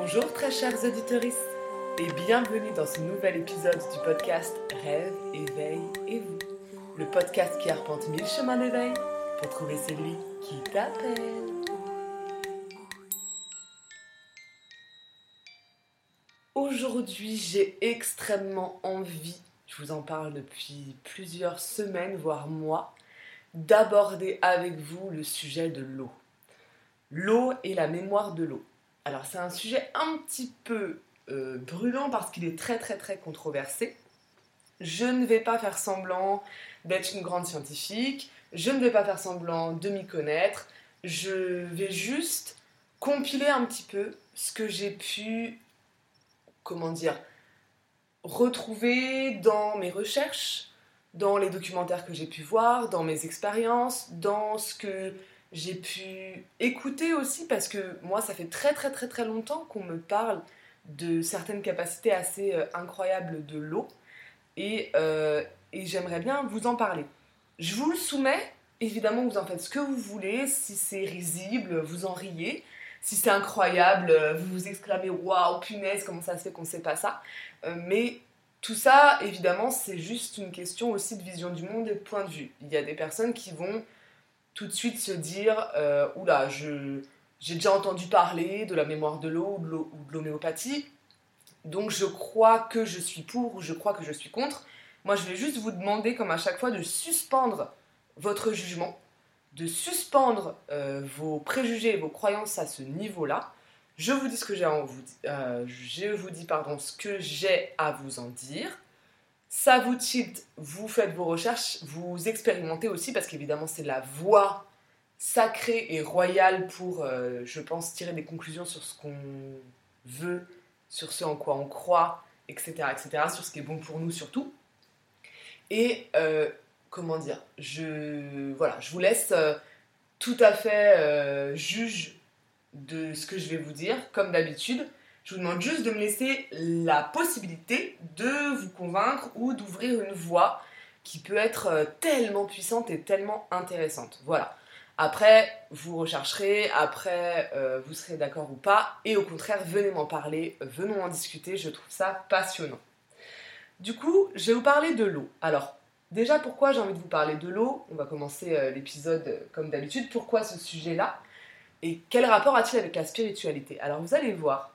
Bonjour très chers auditeurs et bienvenue dans ce nouvel épisode du podcast Rêve, éveil et vous. Le podcast qui arpente mille chemins d'éveil pour trouver celui qui t'appelle. Aujourd'hui, j'ai extrêmement envie, je vous en parle depuis plusieurs semaines, voire mois, d'aborder avec vous le sujet de l'eau. L'eau et la mémoire de l'eau. Alors c'est un sujet un petit peu euh, brûlant parce qu'il est très très très controversé. Je ne vais pas faire semblant d'être une grande scientifique, je ne vais pas faire semblant de m'y connaître, je vais juste compiler un petit peu ce que j'ai pu, comment dire, retrouver dans mes recherches, dans les documentaires que j'ai pu voir, dans mes expériences, dans ce que j'ai pu écouter aussi parce que moi, ça fait très très très très longtemps qu'on me parle de certaines capacités assez euh, incroyables de l'eau et, euh, et j'aimerais bien vous en parler. Je vous le soumets, évidemment vous en faites ce que vous voulez, si c'est risible, vous en riez, si c'est incroyable, vous vous exclamez waouh, punaise, comment ça se fait qu'on ne sait pas ça? Euh, mais tout ça, évidemment, c'est juste une question aussi de vision du monde et de point de vue. Il y a des personnes qui vont tout de suite se dire euh, oula, j'ai déjà entendu parler de la mémoire de l'eau ou de l'homéopathie, donc je crois que je suis pour ou je crois que je suis contre. Moi, je vais juste vous demander, comme à chaque fois, de suspendre votre jugement, de suspendre euh, vos préjugés et vos croyances à ce niveau-là. Je vous dis ce que j'ai à vous, euh, je vous dis pardon ce que j'ai à vous en dire ça vous tilt, vous faites vos recherches, vous expérimentez aussi, parce qu'évidemment c'est la voie sacrée et royale pour, euh, je pense, tirer des conclusions sur ce qu'on veut, sur ce en quoi on croit, etc., etc., sur ce qui est bon pour nous surtout. Et euh, comment dire, je, voilà, je vous laisse euh, tout à fait juge de ce que je vais vous dire, comme d'habitude. Je vous demande juste de me laisser la possibilité de vous convaincre ou d'ouvrir une voie qui peut être euh, tellement puissante et tellement intéressante. Voilà. Après, vous rechercherez, après, euh, vous serez d'accord ou pas, et au contraire, venez m'en parler, venons en discuter, je trouve ça passionnant. Du coup, je vais vous parler de l'eau. Alors, déjà, pourquoi j'ai envie de vous parler de l'eau? On va commencer euh, l'épisode comme d'habitude. Pourquoi ce sujet-là? Et quel rapport a-t-il avec la spiritualité? Alors, vous allez voir,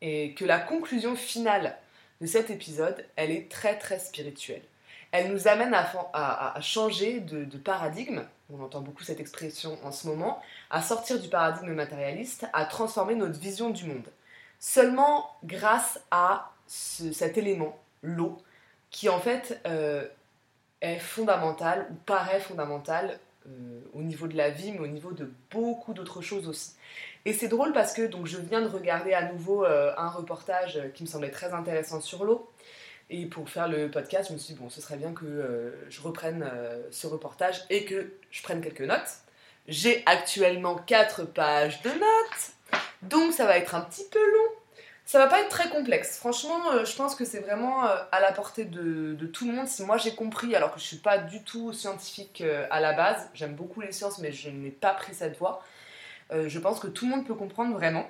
et que la conclusion finale de cet épisode, elle est très très spirituelle. Elle nous amène à, changer de, paradigme, on entend beaucoup cette expression en ce moment, à sortir du paradigme matérialiste, à transformer notre vision du monde. Seulement grâce à cet élément, l'eau, qui en fait euh, est fondamental ou paraît fondamental euh, au niveau de la vie, mais au niveau de beaucoup d'autres choses aussi. Et c'est drôle parce que donc, je viens de regarder à nouveau euh, un reportage qui me semblait très intéressant sur l'eau. Et pour faire le podcast, je me suis dit, bon, ce serait bien que euh, je reprenne ce reportage et que je prenne quelques notes. J'ai actuellement 4 pages de notes, donc ça va être un petit peu long. Ça va pas être très complexe. Franchement, euh, je pense que c'est vraiment euh, à la portée de, tout le monde. Si moi j'ai compris, alors que je suis pas du tout scientifique euh, à la base, j'aime beaucoup les sciences, mais je n'ai pas pris cette voie. je pense que tout le monde peut comprendre vraiment.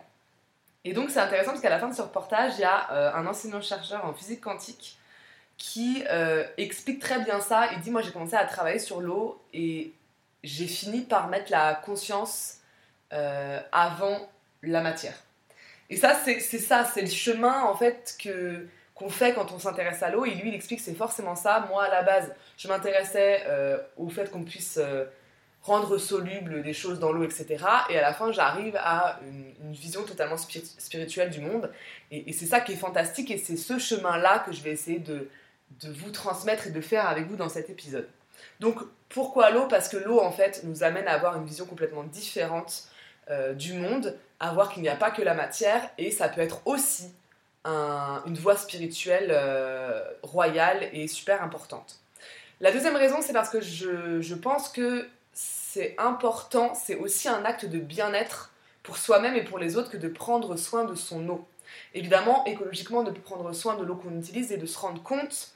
Et donc c'est intéressant parce qu'à la fin de ce reportage, il y a un enseignant-chercheur en physique quantique qui explique très bien ça. Il dit Moi j'ai commencé à travailler sur l'eau et j'ai fini par mettre la conscience avant la matière. Et ça, c'est ça, c'est le chemin en fait que qu'on fait quand on s'intéresse à l'eau. Et lui, il explique que c'est forcément ça. Moi, à la base, je m'intéressais euh, au fait qu'on puisse euh, rendre soluble des choses dans l'eau, etc. Et à la fin, j'arrive à une, vision totalement spirituelle du monde. Et, c'est ça qui est fantastique. Et c'est ce chemin-là que je vais essayer de, de vous transmettre et de faire avec vous dans cet épisode. Donc, pourquoi l'eau? Parce que l'eau, en fait, nous amène à avoir une vision complètement différente euh, du monde, à voir qu'il n'y a pas que la matière, et ça peut être aussi une voie spirituelle euh, royale et super importante. La deuxième raison, c'est parce que je, pense que c'est important, c'est aussi un acte de bien-être pour soi-même et pour les autres que de prendre soin de son eau. Évidemment, écologiquement, de prendre soin de l'eau qu'on utilise et de se rendre compte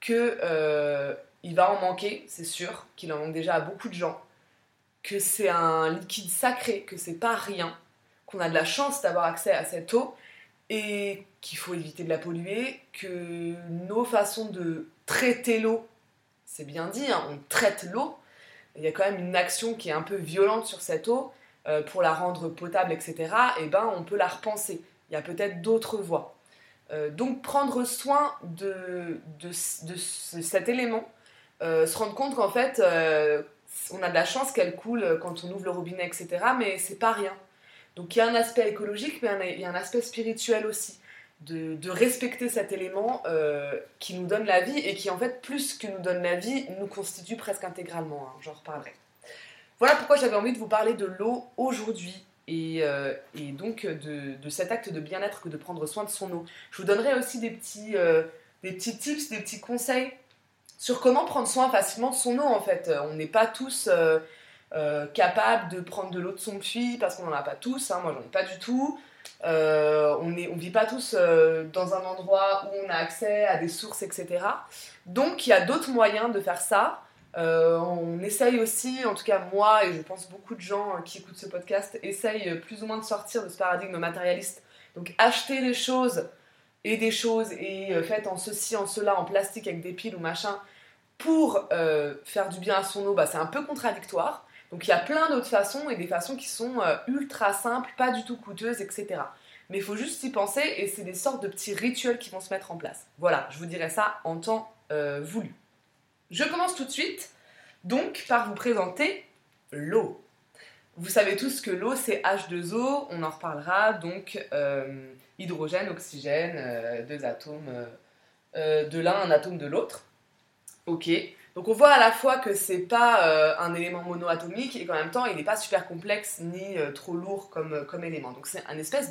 que euh, il va en manquer, c'est sûr, qu'il en manque déjà à beaucoup de gens, que c'est un liquide sacré, que c'est pas rien, qu'on a de la chance d'avoir accès à cette eau et qu'il faut éviter de la polluer, que nos façons de traiter l'eau, c'est bien dit, hein, on traite l'eau, il y a quand même une action qui est un peu violente sur cette eau euh, pour la rendre potable, etc. Et ben on peut la repenser. Il y a peut-être d'autres voies. Euh, donc prendre soin de, cet élément, euh, se rendre compte qu'en fait on a de la chance qu'elle coule quand on ouvre le robinet, etc. Mais c'est pas rien. Donc il y a un aspect écologique, mais il y a un aspect spirituel aussi. De, respecter cet élément euh, qui nous donne la vie et qui en fait plus que nous donne la vie nous constitue presque intégralement. Hein, J'en reparlerai. Voilà pourquoi j'avais envie de vous parler de l'eau aujourd'hui et, euh, donc de, de, cet acte de bien-être que de prendre soin de son eau. Je vous donnerai aussi des petits, euh, des petits tips, des petits conseils sur comment prendre soin facilement de son eau en fait. On n'est pas tous euh, capable de prendre de l'eau de son puits parce qu'on n'en a pas tous, hein, moi j'en ai pas du tout. Euh, on ne vit pas tous euh, dans un endroit où on a accès à des sources, etc. Donc il y a d'autres moyens de faire ça. on essaye aussi, en tout cas moi et je pense beaucoup de gens qui écoutent ce podcast, essayent plus ou moins de sortir de ce paradigme matérialiste. Donc acheter des choses et des choses et faites en ceci, en cela, en plastique avec des piles ou machin pour faire du bien à son eau, bah, c'est un peu contradictoire. Donc il y a plein d'autres façons et des façons qui sont euh, ultra simples, pas du tout coûteuses, etc. Mais il faut juste y penser et c'est des sortes de petits rituels qui vont se mettre en place. Voilà, je vous dirai ça en temps euh, voulu. Je commence tout de suite donc par vous présenter l'eau. Vous savez tous que l'eau c'est H2O, on en reparlera, donc euh, hydrogène, oxygène, deux atomes de l'un, un atome de l'autre. Ok, donc on voit à la fois que c'est pas euh, un élément monoatomique et qu'en même temps il n'est pas super complexe ni euh, trop lourd comme, euh, comme élément. Donc c'est un espèce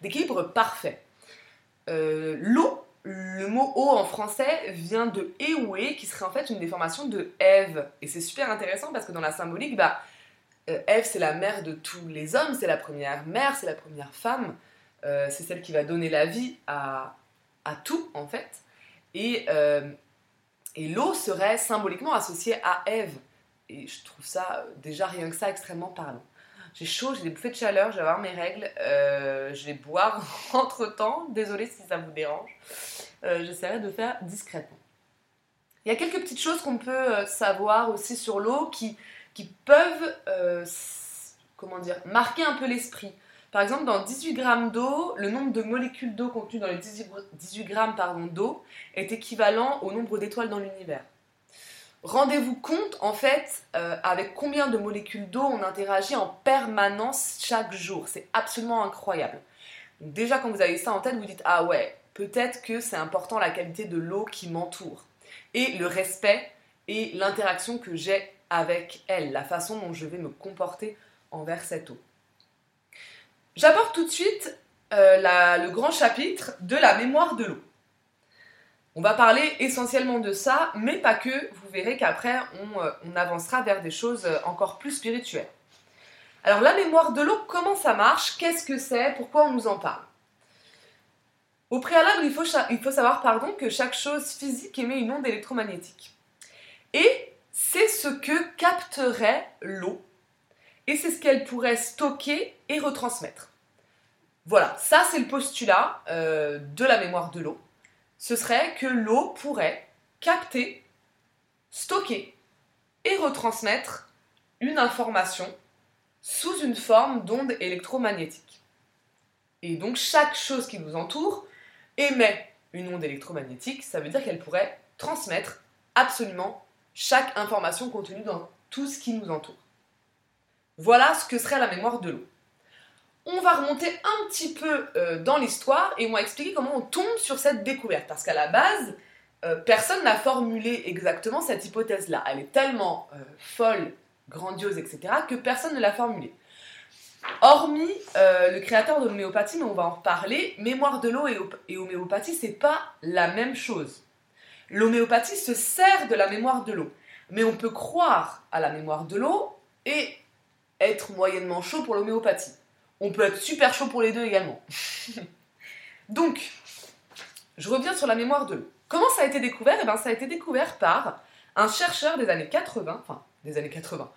d'équilibre parfait. L'eau, le mot eau en français vient de Ewe qui serait en fait une déformation de Ève. Et c'est super intéressant parce que dans la symbolique, bah, Ève c'est la mère de tous les hommes, c'est la première mère, c'est la première femme, c'est celle qui va donner la vie à, à tout en fait. Et et l'eau serait symboliquement associée à Ève. Et je trouve ça, déjà rien que ça, extrêmement parlant. J'ai chaud, j'ai des bouffées de chaleur, je vais avoir mes règles. Euh, je vais boire entre temps. Désolée si ça vous dérange. Euh, j'essaierai de faire discrètement. Il y a quelques petites choses qu'on peut euh, savoir aussi sur l'eau qui, qui peuvent, comment dire, marquer un peu l'esprit. Par exemple, dans 18 grammes d'eau, le nombre de molécules d'eau contenues dans les 18 grammes d'eau est équivalent au nombre d'étoiles dans l'univers. Rendez-vous compte, en fait, euh, avec combien de molécules d'eau on interagit en permanence chaque jour. C'est absolument incroyable. déjà, quand vous avez ça en tête, vous dites Ah ouais, peut-être que c'est important la qualité de l'eau qui m'entoure. Et le respect et l'interaction que j'ai avec elle, la façon dont je vais me comporter envers cette eau. J'apporte tout de suite euh, le grand chapitre de la mémoire de l'eau. On va parler essentiellement de ça, mais pas que. Vous verrez qu'après, on, euh, on, avancera vers des choses euh, encore plus spirituelles. Alors, la mémoire de l'eau, comment ça marche? Qu'est-ce que c'est? Pourquoi on nous en parle? Au préalable, il faut, il faut savoir pardon, que chaque chose physique émet une onde électromagnétique. Et c'est ce que capterait l'eau et c'est ce qu'elle pourrait stocker et retransmettre. Voilà, ça c'est le postulat euh, de la mémoire de l'eau. Ce serait que l'eau pourrait capter, stocker et retransmettre une information sous une forme d'onde électromagnétique. Et donc chaque chose qui nous entoure émet une onde électromagnétique, ça veut dire qu'elle pourrait transmettre absolument chaque information contenue dans tout ce qui nous entoure. Voilà ce que serait la mémoire de l'eau. On va remonter un petit peu euh, dans l'histoire et on va expliquer comment on tombe sur cette découverte. Parce qu'à la base, euh, personne n'a formulé exactement cette hypothèse-là. Elle est tellement euh, folle, grandiose, etc., que personne ne l'a formulée. Hormis le créateur de l'homéopathie, mais on va en reparler, mémoire de l'eau et, et homéopathie, c'est pas la même chose. L'homéopathie se sert de la mémoire de l'eau. Mais on peut croire à la mémoire de l'eau et être moyennement chaud pour l'homéopathie. On peut être super chaud pour les deux également. Donc, je reviens sur la mémoire de. Comment ça a été découvert? Eh bien, ça a été découvert par un chercheur des années 80, enfin, des années 80.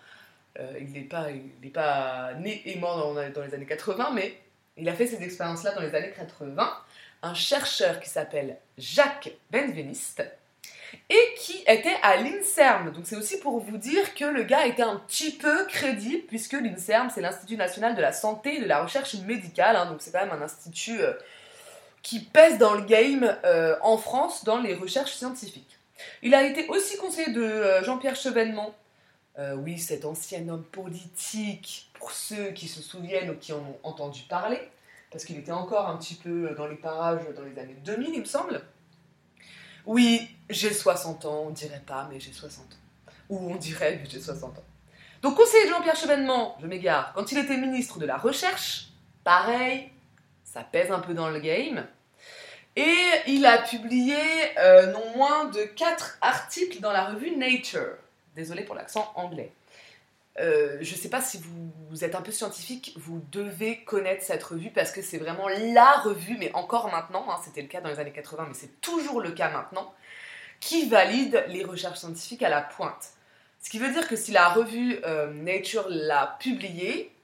Euh, il n'est pas, pas né et mort dans, les années 80, mais il a fait ces expériences-là dans les années 80, un chercheur qui s'appelle Jacques Benveniste et qui était à l'INSERM. Donc c'est aussi pour vous dire que le gars était un petit peu crédible puisque l'INSERM c'est l'Institut national de la santé et de la recherche médicale. Hein. donc c'est quand même un institut euh, qui pèse dans le game euh, en France dans les recherches scientifiques. Il a été aussi conseiller de euh, Jean-Pierre Chevènement. oui, cet ancien homme politique, pour ceux qui se souviennent ou qui en ont entendu parler, parce qu'il était encore un petit peu dans les parages dans les années 2000, il me semble. Oui, j'ai 60 ans, on dirait pas, mais j'ai 60 ans. Ou on dirait que j'ai 60 ans. Donc, conseiller de Jean-Pierre Chevènement, je m'égare, quand il était ministre de la Recherche, pareil, ça pèse un peu dans le game. Et il a publié euh, non moins de 4 articles dans la revue Nature. Désolé pour l'accent anglais. Euh, je ne sais pas si vous, êtes un peu scientifique, vous devez connaître cette revue parce que c'est vraiment la revue, mais encore maintenant, hein, c'était le cas dans les années 80, mais c'est toujours le cas maintenant, qui valide les recherches scientifiques à la pointe. Ce qui veut dire que si la revue euh, Nature l'a publié,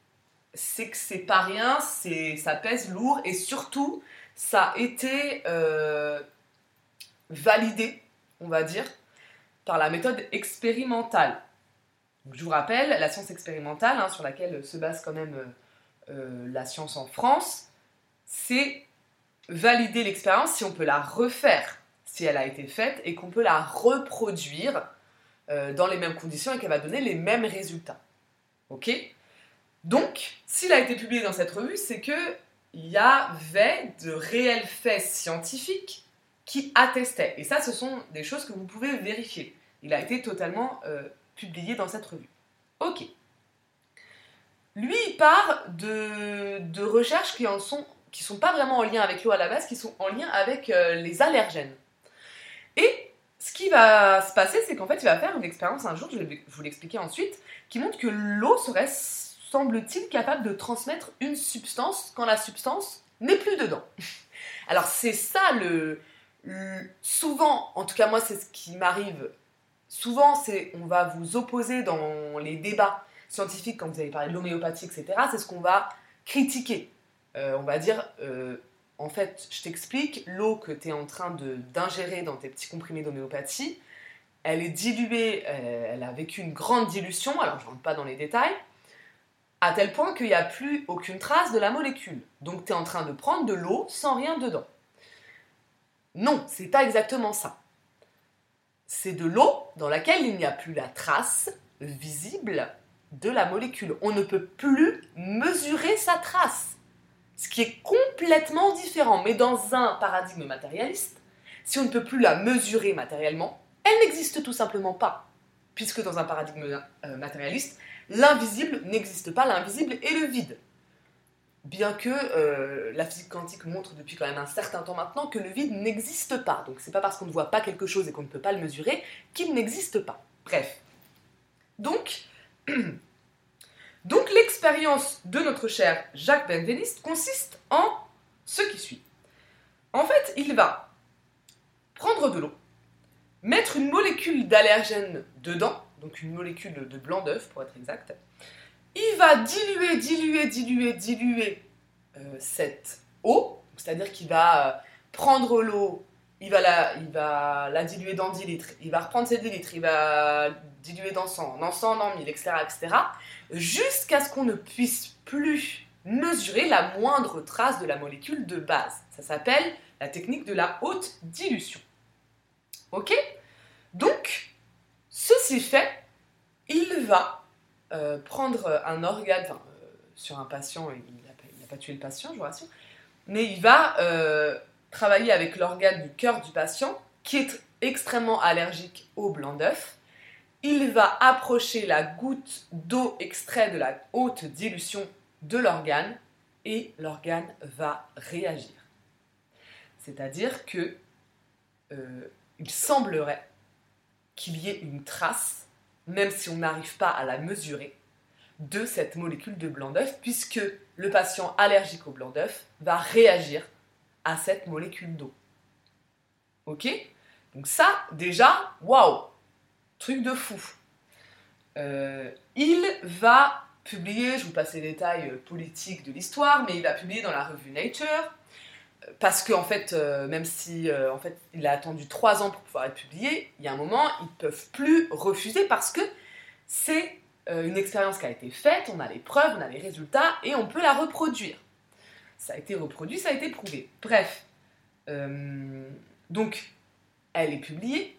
c'est que c'est pas rien, ça pèse lourd et surtout, ça a été euh, validé, on va dire, par la méthode expérimentale. Je vous rappelle, la science expérimentale, hein, sur laquelle se base quand même euh, euh, la science en France, c'est valider l'expérience si on peut la refaire, si elle a été faite, et qu'on peut la reproduire dans les mêmes conditions et qu'elle va donner les mêmes résultats. Ok? Donc, s'il a été publié dans cette revue, c'est que il y avait de réels faits scientifiques qui attestaient. Et ça, ce sont des choses que vous pouvez vérifier. Il a été totalement euh, publié dans cette revue. Ok. Lui, il part de, recherches qui ne sont, pas vraiment en lien avec l'eau à la base, qui sont en lien avec euh, les allergènes. Et ce qui va se passer, c'est qu'en fait, il va faire une expérience un jour, je vais vous l'expliquer ensuite, qui montre que l'eau serait semble-t-il capable de transmettre une substance quand la substance n'est plus dedans. Alors c'est ça le, souvent, en tout cas moi c'est ce qui m'arrive. Souvent c'est on va vous opposer dans les débats scientifiques quand vous allez parler de l'homéopathie, etc. C'est ce qu'on va critiquer. Euh, on va dire, euh, en fait, je t'explique, l'eau que tu es en train d'ingérer dans tes petits comprimés d'homéopathie, elle est diluée, euh, elle a vécu une grande dilution, alors je ne rentre pas dans les détails, à tel point qu'il n'y a plus aucune trace de la molécule. Donc tu es en train de prendre de l'eau sans rien dedans. Non, c'est pas exactement ça. C'est de l'eau dans laquelle il n'y a plus la trace visible de la molécule. On ne peut plus mesurer sa trace. Ce qui est complètement différent. Mais dans un paradigme matérialiste, si on ne peut plus la mesurer matériellement, elle n'existe tout simplement pas. Puisque dans un paradigme euh, matérialiste, l'invisible n'existe pas, l'invisible est le vide. Bien que euh, la physique quantique montre depuis quand même un certain temps maintenant que le vide n'existe pas. Donc c'est pas parce qu'on ne voit pas quelque chose et qu'on ne peut pas le mesurer qu'il n'existe pas. Bref. Donc, donc l'expérience de notre cher Jacques Benveniste consiste en ce qui suit. En fait, il va prendre de l'eau, mettre une molécule d'allergène dedans, donc une molécule de blanc d'œuf pour être exact. Il va diluer, diluer, diluer, diluer euh, cette eau, c'est-à-dire qu'il va euh, prendre l'eau, il, va la, diluer dans 10 litres, il va reprendre ces 10 litres, il va diluer dans 100, dans 100, dans 1000, etc., etc., jusqu'à ce qu'on ne puisse plus mesurer la moindre trace de la molécule de base. Ça s'appelle la technique de la haute dilution. Ok? Donc, Ceci fait, il va euh, prendre un organe, euh, sur un patient, il n'a pas tué le patient, je vous rassure, mais il va euh, travailler avec l'organe du cœur du patient, qui est extrêmement allergique au blanc d'œuf. Il va approcher la goutte d'eau extraite de la haute dilution de l'organe et l'organe va réagir. C'est-à-dire que il semblerait qu'il y ait une trace, même si on n'arrive pas à la mesurer, de cette molécule de blanc d'œuf, puisque le patient allergique au blanc d'œuf va réagir à cette molécule d'eau. Ok? Donc ça, déjà, waouh Truc de fou. Euh, il va publié, je vous passe les détails euh, politiques de l'histoire, mais il va publier dans la revue Nature, parce qu'en en fait, euh, même si en fait, il a attendu trois ans pour pouvoir être publié, il y a un moment, ils ne peuvent plus refuser parce que c'est une expérience qui a été faite, on a les preuves, on a les résultats, et on peut la reproduire. Ça a été reproduit, ça a été prouvé. Bref. donc, elle est publiée,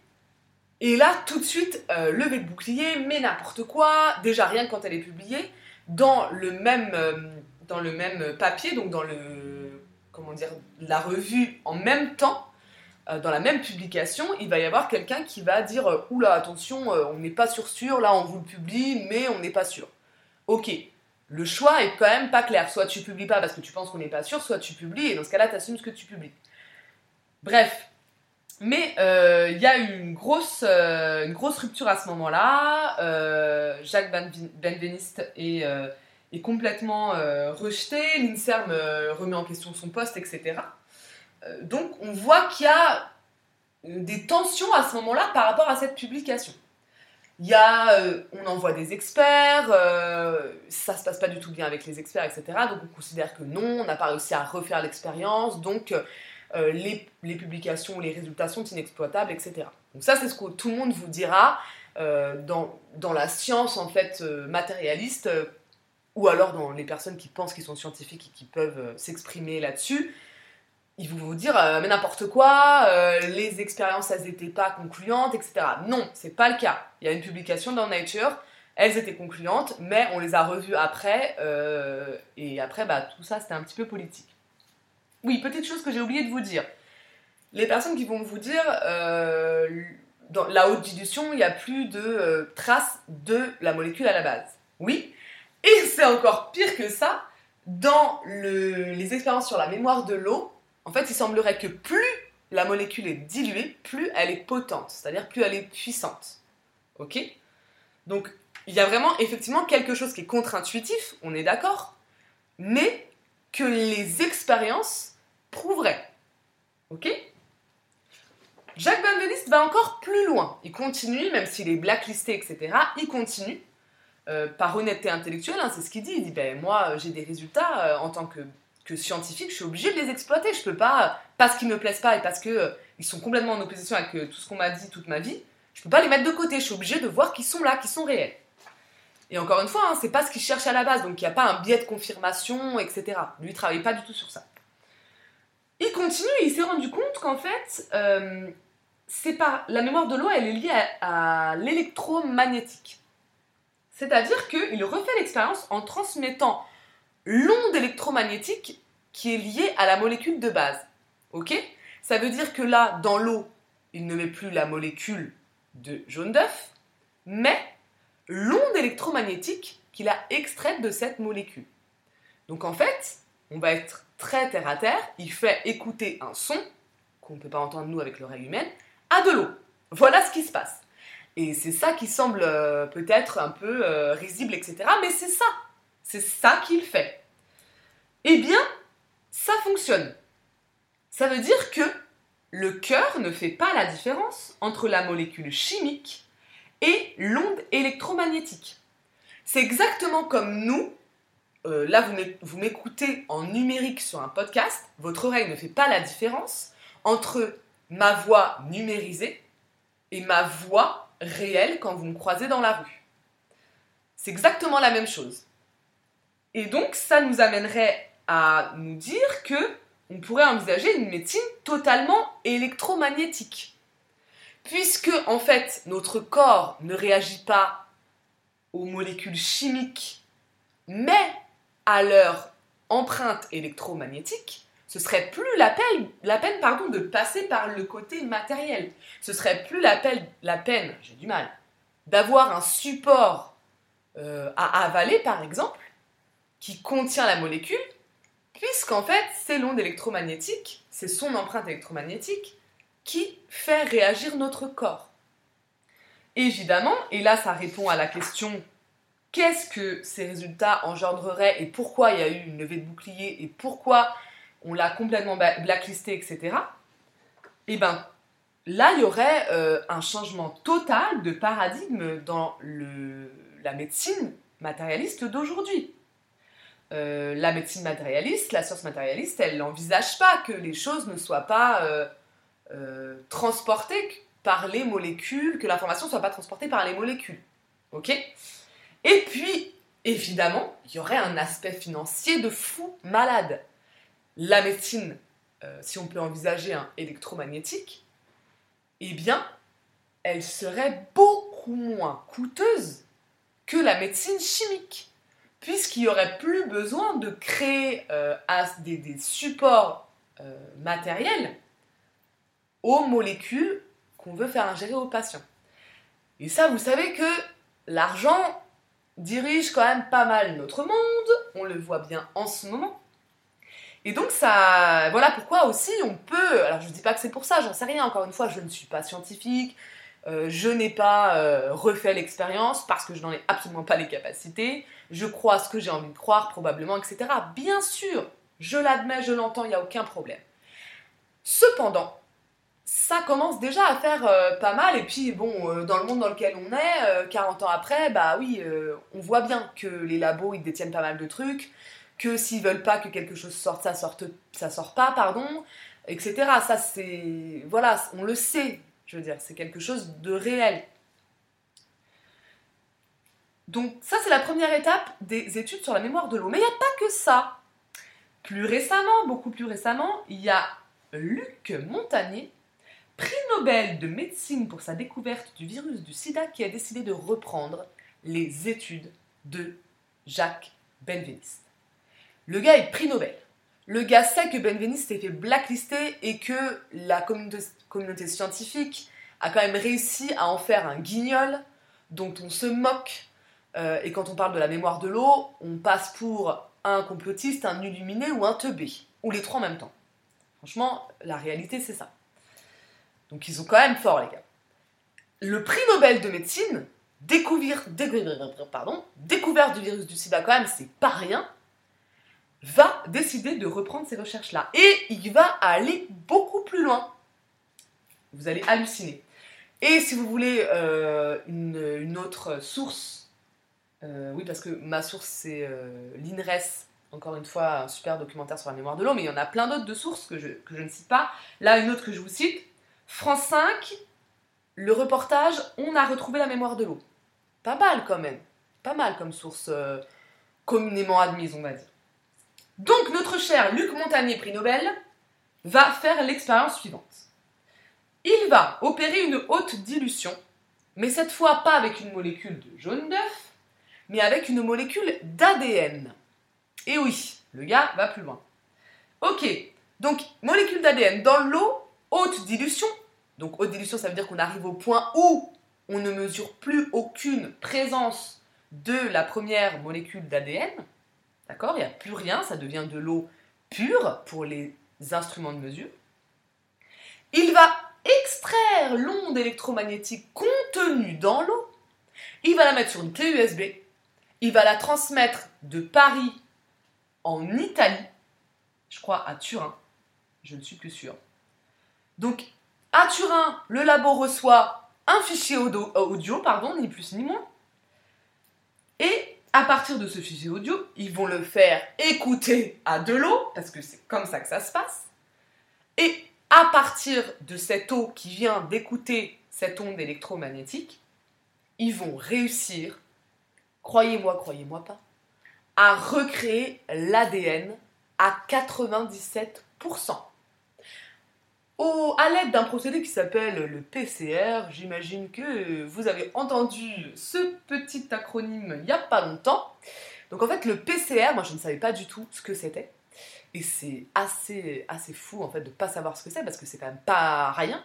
et là, tout de suite, euh, levé de bouclier, mais n'importe quoi. Déjà, rien quand elle est publiée, dans le même, euh, dans le même papier, donc dans le, dire, la revue en même temps, euh, dans la même publication, il va y avoir quelqu'un qui va dire Oula, attention, on n'est pas sûr sûr, là on vous le publie, mais on n'est pas sûr. Ok, le choix est quand même pas clair. Soit tu publies pas parce que tu penses qu'on n'est pas sûr, soit tu publies, et dans ce cas-là, tu assumes ce que tu publies. Bref, mais euh, il y a eu une grosse, euh, une grosse rupture à ce moment-là. Euh, Jacques Benveniste est, complètement rejeté. L'INSERM remet en question son poste, etc. donc on voit qu'il y a des tensions à ce moment-là par rapport à cette publication. Il y a, on envoie des experts, ça se passe pas du tout bien avec les experts, etc. Donc on considère que non, on n'a pas réussi à refaire l'expérience, donc euh, les, publications, les résultats sont inexploitables, etc. Donc ça, c'est ce que tout le monde vous dira euh, dans, dans, la science, en fait, euh, matérialiste, ou alors dans les personnes qui pensent qu'ils sont scientifiques et qui peuvent s'exprimer là-dessus. Ils vont vous dire, mais n'importe quoi, les expériences, elles n'étaient pas concluantes, etc. Non, c'est pas le cas. Il y a une publication dans Nature, elles étaient concluantes, mais on les a revues après, et après, bah, tout ça, c'était un petit peu politique. Oui, petite chose que j'ai oublié de vous dire. Les personnes qui vont vous dire, euh, dans la haute dilution, il n'y a plus de euh, traces de la molécule à la base. Oui, et c'est encore pire que ça. Dans les expériences sur la mémoire de l'eau, en fait, il semblerait que plus la molécule est diluée, plus elle est potente, c'est-à-dire plus elle est puissante. Ok? Donc, il y a vraiment effectivement quelque chose qui est contre-intuitif, on est d'accord, mais que les expériences prouverait. Ok? Jacques Benveniste va encore plus loin. Il continue, même s'il est blacklisté, etc., il continue euh, par honnêteté intellectuelle, hein, c'est ce qu'il dit. Il dit ben, Moi, j'ai des résultats euh, en tant que, scientifique, je suis obligé de les exploiter. Je peux pas, parce qu'ils me plaisent pas et parce qu'ils euh, sont complètement en opposition avec tout ce qu'on m'a dit toute ma vie, je peux pas les mettre de côté. Je suis obligé de voir qu'ils sont là, qu'ils sont réels. Et encore une fois, hein, c'est pas ce qu'il cherche à la base, donc il n'y a pas un biais de confirmation, etc. Lui, il travaille pas du tout sur ça. Il continue il s'est rendu compte qu'en fait, euh, c'est pas, la mémoire de l'eau, elle est liée à, l'électromagnétique. C'est-à-dire qu'il refait l'expérience en transmettant l'onde électromagnétique qui est liée à la molécule de base. Ok? Ça veut dire que là, dans l'eau, il ne met plus la molécule de jaune d'œuf, mais l'onde électromagnétique qu'il a extraite de cette molécule. Donc en fait, on va être très terre à terre, il fait écouter un son, qu'on ne peut pas entendre nous avec l'oreille humaine, à de l'eau. Voilà ce qui se passe. Et c'est ça qui semble euh, peut-être un peu euh, risible, etc. Mais c'est ça. C'est ça qu'il fait. Eh bien, ça fonctionne. Ça veut dire que le cœur ne fait pas la différence entre la molécule chimique et l'onde électromagnétique. C'est exactement comme nous, euh, là, vous m'écoutez en numérique sur un podcast, votre oreille ne fait pas la différence entre ma voix numérisée et ma voix réelle quand vous me croisez dans la rue. C'est exactement la même chose. Et donc, ça nous amènerait à nous dire que on pourrait envisager une médecine totalement électromagnétique. Puisque, en fait, notre corps ne réagit pas aux molécules chimiques, mais à leur empreinte électromagnétique, ce serait plus la peine, pardon, de passer par le côté matériel. Ce serait plus la peine, la peine j'ai du mal, d'avoir un support euh, à avaler, par exemple, qui contient la molécule, puisqu'en fait, c'est l'onde électromagnétique, c'est son empreinte électromagnétique qui fait réagir notre corps. Évidemment, et là ça répond à la question qu'est-ce que ces résultats engendreraient et pourquoi il y a eu une levée de bouclier et pourquoi on l'a complètement blacklisté, etc. Eh bien, là, il y aurait euh, un changement total de paradigme dans la médecine matérialiste d'aujourd'hui. Euh, la médecine matérialiste, la science matérialiste, elle n'envisage pas que les choses ne soient pas euh, transportées par les molécules, que l'information ne soit pas transportée par les molécules. Ok? Et puis, évidemment, il y aurait un aspect financier de fou malade. La médecine, si on peut envisager un électromagnétique, eh bien, elle serait beaucoup moins coûteuse que la médecine chimique puisqu'il n'y aurait plus besoin de créer euh, des, supports euh, matériels aux molécules qu'on veut faire ingérer aux patients. Et ça, vous savez que l'argent dirige quand même pas mal notre monde, on le voit bien en ce moment. Et donc ça, voilà pourquoi aussi on peut, alors je ne dis pas que c'est pour ça, j'en sais rien, encore une fois, je ne suis pas scientifique, euh, je n'ai pas refait l'expérience parce que je n'en ai absolument pas les capacités, je crois ce que j'ai envie de croire, probablement, etc. Bien sûr, je l'admets, je l'entends, il n'y a aucun problème. Cependant, ça commence déjà à faire euh, pas mal, et puis bon, euh, dans le monde dans lequel on est, 40 euh, ans après, bah oui, on voit bien que les labos, ils détiennent pas mal de trucs, que s'ils veulent pas que quelque chose sorte, ça, sorte, ça sort pas, pardon, etc. Ça, c'est... Voilà, on le sait, je veux dire, c'est quelque chose de réel. Donc ça, c'est la première étape des études sur la mémoire de l'eau. Mais il n'y a pas que ça. Plus récemment, beaucoup plus récemment, il y a Luc Montagnier, prix Nobel de médecine pour sa découverte du virus du sida, qui a décidé de reprendre les études de Jacques Benveniste. Le gars est prix Nobel. Le gars sait que Benveniste s'est fait blacklister et que la communauté, scientifique a quand même réussi à en faire un guignol dont on se moque euh, et quand on parle de la mémoire de l'eau, on passe pour un complotiste, un illuminé ou un teubé, ou les trois en même temps. Franchement, la réalité, c'est ça. Donc ils sont quand même forts, les gars. Le prix Nobel de médecine, découvert, du virus du sida, quand même, c'est pas rien, va décider de reprendre ces recherches-là. Et il va aller beaucoup plus loin. Vous allez halluciner. Et si vous voulez euh, une autre source euh, oui, parce que ma source, c'est euh, l'INRES, encore une fois, un super documentaire sur la mémoire de l'eau, mais il y en a plein d'autres de sources que je, que je ne cite pas. Là, une autre que je vous cite, France 5, le reportage On a retrouvé la mémoire de l'eau. Pas mal quand même, pas mal comme source communément admise, on va dire. Donc, notre cher Luc Montagnier, prix Nobel, va faire l'expérience suivante. Il va opérer une haute dilution, mais cette fois pas avec une molécule de jaune d'œuf, mais avec une molécule d'ADN. Et oui, le gars va plus loin. Ok, donc molécule d'ADN dans l'eau, haute dilution. Donc haute dilution, ça veut dire qu'on arrive au point où on ne mesure plus aucune présence de la première molécule d'ADN. D'accord Il n'y a plus rien, ça devient de l'eau pure pour les instruments de mesure. Il va extraire l'onde électromagnétique contenue dans l'eau. Il va la mettre sur une clé USB il va la transmettre de Paris en Italie, je crois à Turin, je ne suis plus sûre. Donc, à Turin, le labo reçoit un fichier audio, pardon, ni plus ni moins. Et à partir de ce fichier audio, ils vont le faire écouter à de l'eau, parce que c'est comme ça que ça se passe. Et à partir de cette eau qui vient d'écouter cette onde électromagnétique, ils vont réussir croyez-moi, croyez-moi pas, à recréer l'ADN à 97%. Au, à l'aide d'un procédé qui s'appelle le PCR, j'imagine que vous avez entendu ce petit acronyme il n'y a pas longtemps. Donc en fait, le PCR, moi je ne savais pas du tout ce que c'était. Et c'est assez, assez fou en de ne pas savoir ce que c'est parce que c'est quand même pas rien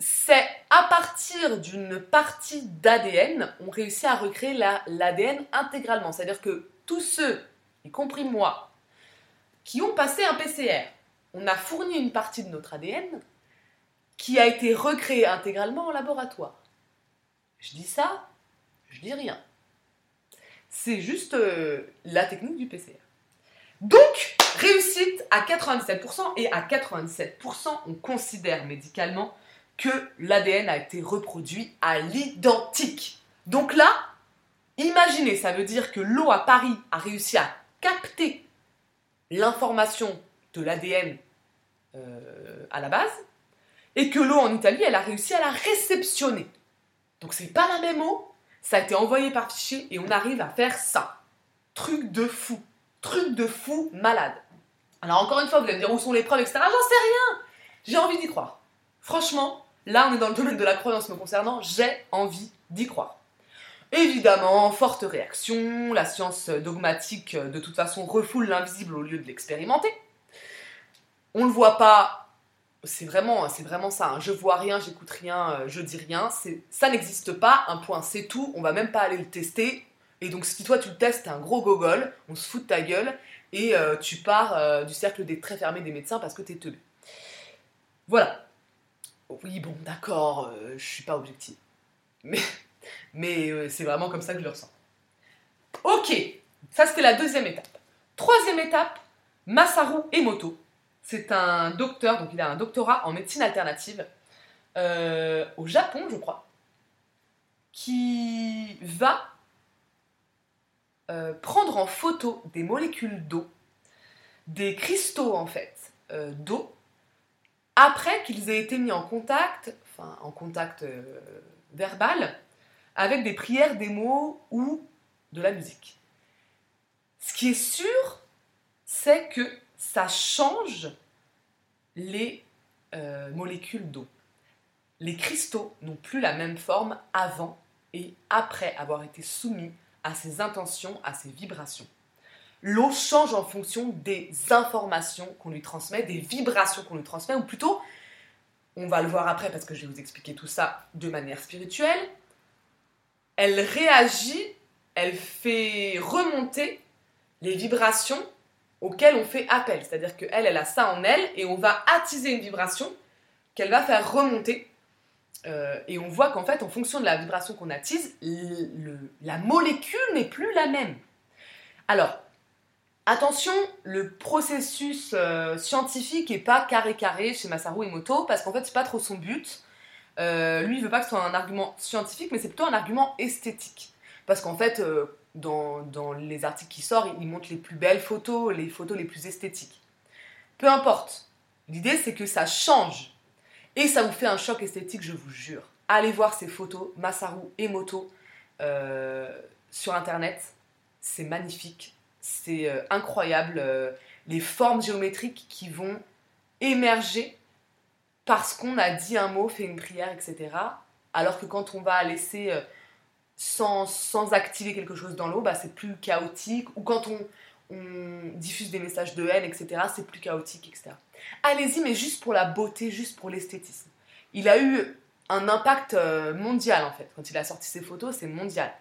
c'est à partir d'une partie d'ADN, on réussit à recréer l'ADN intégralement. C'est-à-dire que tous ceux, y compris moi, qui ont passé un PCR, on a fourni une partie de notre ADN qui a été recréée intégralement en laboratoire. Je dis ça, je dis rien. C'est juste euh, la technique du PCR. Donc, réussite à 97%, et à 97%, on considère médicalement que l'ADN a été reproduit à l'identique. Donc là, Imaginez, ça veut dire que l'eau à Paris a réussi à capter l'information de l'ADN euh, à la base, et que l'eau en Italie, elle a réussi à la réceptionner. Donc c'est pas la même eau, ça a été envoyé par fichier et on arrive à faire ça. Truc de fou, truc de fou malade. Alors encore une fois, vous allez me dire où sont les preuves, etc. J'en sais rien. J'ai envie d'y croire. Franchement, là on est dans le domaine de la croyance me concernant, j'ai envie d'y croire. Évidemment, forte réaction, la science dogmatique de toute façon refoule l'invisible au lieu de l'expérimenter. On ne le voit pas, c'est vraiment, ça. Hein. Je vois rien, j'écoute rien, euh, je dis rien. Ça n'existe pas, un point, c'est tout. On va même pas aller le tester. Et donc, si toi tu le testes, t'es un gros gogol, on se fout de ta gueule et euh, tu pars euh, du cercle des très fermés des médecins parce que t'es teubé. Voilà. Oui, bon, d'accord, je suis pas objective. Mais mais c'est vraiment comme ça que je le ressens. Ok, ça c'était la deuxième étape. Troisième étape, Masaru Emoto. C'est un docteur, donc il a un doctorat en médecine alternative euh, au Japon, je crois, qui va euh, prendre en photo des molécules d'eau, des cristaux en fait d'eau, après qu'ils aient été mis en contact, enfin en contact verbal, avec des prières, des mots ou de la musique. Ce qui est sûr, c'est que ça change les euh, molécules d'eau. Les cristaux n'ont plus la même forme avant et après avoir été soumis à ces intentions, à ces vibrations. L'eau change en fonction des informations qu'on lui transmet, des vibrations qu'on lui transmet, ou plutôt, on va le voir après parce que je vais vous expliquer tout ça de manière spirituelle, elle réagit, elle fait remonter les vibrations auxquelles on fait appel. C'est-à-dire qu'elle, elle a ça en elle et on va attiser une vibration qu'elle va faire remonter. Euh, et on voit qu'en fait, en fonction de la vibration qu'on attise, la molécule n'est plus la même. Alors, attention, le processus euh, scientifique n'est pas carré-carré chez Masaru Emoto parce qu'en fait, c'est pas trop son but. Euh, lui, il veut pas que ce soit un argument scientifique, mais c'est plutôt un argument esthétique. Parce qu'en fait, euh, dans, les articles qui sortent, il, montre les plus belles photos, les photos les plus esthétiques. Peu importe. L'idée, c'est que ça change. Et ça vous fait un choc esthétique, je vous jure. Allez voir ces photos, Masaru et Moto, euh, sur Internet. C'est magnifique. C'est incroyable. les formes géométriques qui vont émerger parce qu'on a dit un mot, fait une prière, etc. Alors que quand on va laisser euh, sans, sans activer quelque chose dans l'eau, bah, c'est plus chaotique. Ou quand on, diffuse des messages de haine, etc., c'est plus chaotique, etc. Allez-y, mais juste pour la beauté, juste pour l'esthétisme. Il a eu un impact euh, mondial, en fait. Quand il a sorti ses photos, c'est mondial.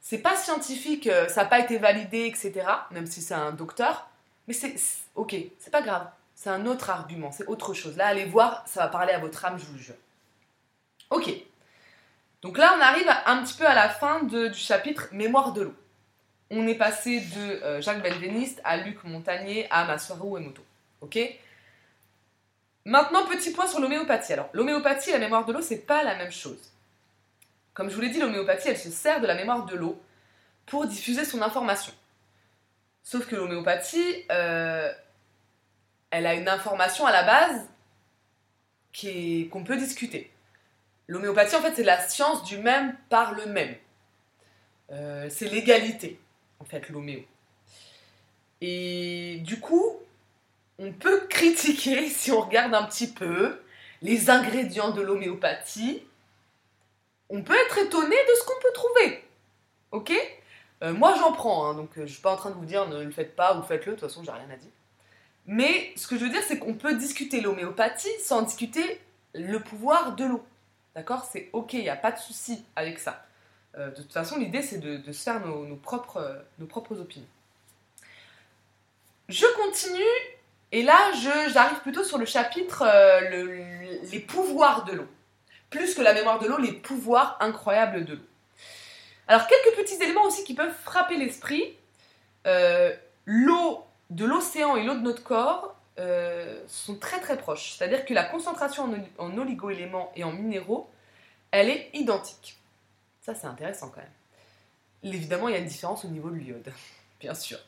C'est pas scientifique, euh, ça n'a pas été validé, etc., même si c'est un docteur. Mais c'est ok, c'est pas grave. C'est un autre argument, c'est autre chose. Là, allez voir, ça va parler à votre âme, je vous jure. Ok. Donc là, on arrive un petit peu à la fin du chapitre Mémoire de l'eau. On est passé de euh, Jacques Benveniste à Luc Montagnier à Masaru Emoto. Ok? Maintenant, petit point sur l'homéopathie. Alors, l'homéopathie et la mémoire de l'eau, c'est pas la même chose. Comme je vous l'ai dit, l'homéopathie, elle se sert de la mémoire de l'eau pour diffuser son information. Sauf que l'homéopathie, euh, elle a une information à la base qu'on peut discuter. L'homéopathie, en fait, c'est la science du même par le même. Euh, c'est l'égalité, en fait, l'homéo. Et du coup, on peut critiquer, si on regarde un petit peu, les ingrédients de l'homéopathie. On peut être étonné de ce qu'on peut trouver. Ok? Euh, Moi, j'en prends, hein, donc euh, je ne suis pas en train de vous dire ne le faites pas ou faites-le, de toute façon, j'ai rien à dire. Mais ce que je veux dire, c'est qu'on peut discuter l'homéopathie sans discuter le pouvoir de l'eau. D'accord? C'est ok, il n'y a pas de souci avec ça. Euh, de toute façon, l'idée, c'est de, se faire nos, propres, nos propres opinions. Je continue, et là, j'arrive plutôt sur le chapitre euh, les pouvoirs de l'eau. Plus que la mémoire de l'eau, les pouvoirs incroyables de l'eau. Alors, quelques petits éléments aussi qui peuvent frapper l'esprit. Euh, l'eau de l'océan et l'eau de notre corps euh, sont très très proches. C'est-à-dire que la concentration en, oligo-éléments et en minéraux, elle est identique. Ça, c'est intéressant quand même. évidemment, il y a une différence au niveau de l'iode, bien sûr.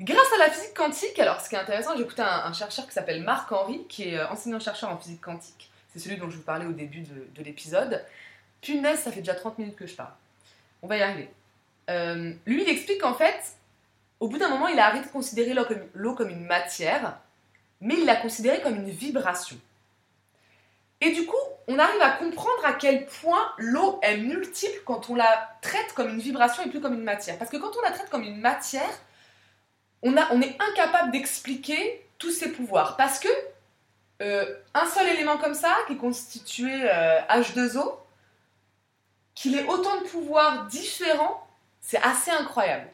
Grâce à la physique quantique, alors ce qui est intéressant, j'ai écouté un, chercheur qui s'appelle Marc Henry, qui est euh, enseignant-chercheur en physique quantique. C'est celui dont je vous parlais au début de, l'épisode. Punaise, ça fait déjà 30 minutes que je parle. On va y arriver. Euh, lui, il explique qu'en fait, au bout d'un moment, il a arrêté de considérer l'eau comme, une matière, mais il l'a considérée comme une vibration. Et du coup, on arrive à comprendre à quel point l'eau est multiple quand on la traite comme une vibration et plus comme une matière. Parce que quand on la traite comme une matière, on, est incapable d'expliquer tous ses pouvoirs. Parce que euh, un seul élément comme ça, qui est constitué H2O, euh, qu'il ait autant de pouvoirs différents, c'est assez incroyable.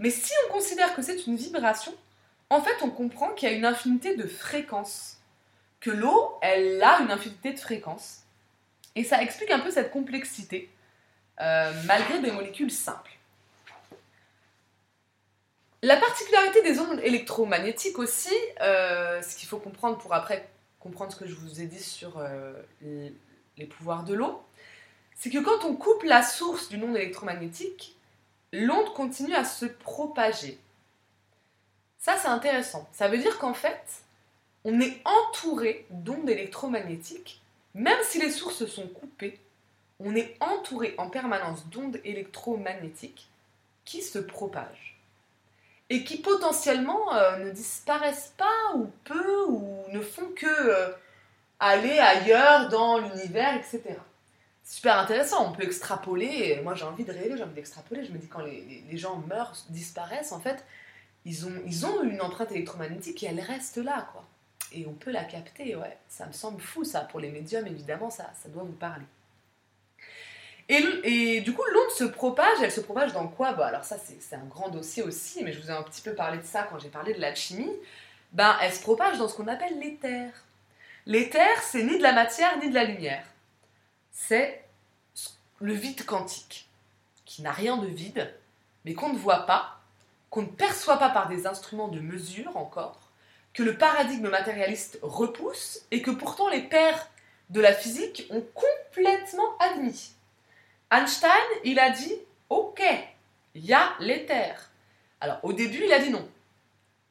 Mais si on considère que c'est une vibration, en fait, on comprend qu'il y a une infinité de fréquences. Que l'eau, elle a une infinité de fréquences. Et ça explique un peu cette complexité, euh, malgré des molécules simples. La particularité des ondes électromagnétiques aussi, euh, ce qu'il faut comprendre pour après comprendre ce que je vous ai dit sur euh, les, pouvoirs de l'eau, c'est que quand on coupe la source d'une onde électromagnétique, l'onde continue à se propager. Ça, c'est intéressant. Ça veut dire qu'en fait, on est entouré d'ondes électromagnétiques, même si les sources sont coupées, on est entouré en permanence d'ondes électromagnétiques qui se propagent et qui potentiellement euh, ne disparaissent pas ou peu ou ne font que euh, aller ailleurs dans l'univers, etc. Super intéressant, on peut extrapoler, moi j'ai envie de rêver, j'ai envie d'extrapoler, je me dis quand les, gens meurent, disparaissent, en fait, ils ont, une empreinte électromagnétique et elle reste là, quoi. Et on peut la capter, ouais. Ça me semble fou, ça. Pour les médiums, évidemment, ça, ça doit vous parler. Et, du coup, l'onde se propage, elle se propage dans quoi? Bah, Alors ça, c'est un grand dossier aussi, mais je vous ai un petit peu parlé de ça quand j'ai parlé de l'alchimie. Ben, elle se propage dans ce qu'on appelle l'éther. L'éther, c'est ni de la matière ni de la lumière. C'est le vide quantique, qui n'a rien de vide, mais qu'on ne voit pas, qu'on ne perçoit pas par des instruments de mesure encore, que le paradigme matérialiste repousse et que pourtant les pères de la physique ont complètement admis. Einstein, il a dit Ok, il y a l'éther. Alors au début, il a dit non.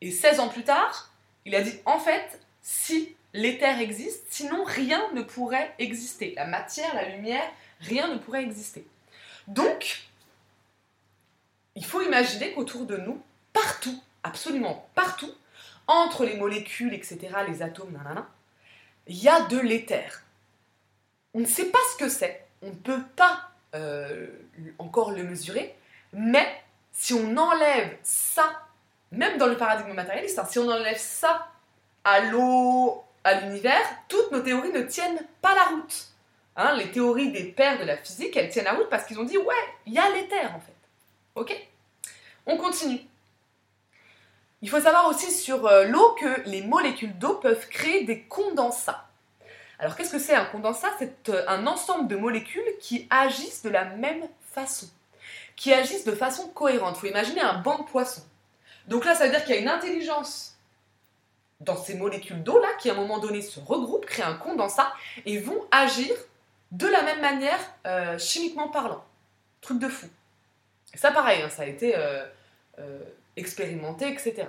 Et 16 ans plus tard, il a dit En fait, si l'éther existe, sinon rien ne pourrait exister. La matière, la lumière, rien ne pourrait exister. Donc, il faut imaginer qu'autour de nous, partout, absolument partout, entre les molécules, etc., les atomes, nanana, il y a de l'éther. On ne sait pas ce que c'est, on ne peut pas euh, encore le mesurer, mais si on enlève ça, même dans le paradigme matérialiste, hein, si on enlève ça à l'eau, à l'univers, toutes nos théories ne tiennent pas la route. Hein, les théories des pères de la physique, elles tiennent la route parce qu'ils ont dit ouais, il y a l'éther en fait. Ok? On continue. Il faut savoir aussi sur euh, l'eau que les molécules d'eau peuvent créer des condensats. Alors qu'est-ce que c'est un condensat C'est euh, un ensemble de molécules qui agissent de la même façon, qui agissent de façon cohérente. Il faut imaginer un banc de poissons. Donc là, ça veut dire qu'il y a une intelligence dans ces molécules d'eau là qui à un moment donné se regroupent, créent un condensat et vont agir de la même manière euh, chimiquement parlant. Truc de fou. ça pareil, hein, ça a été euh, expérimenté, etc.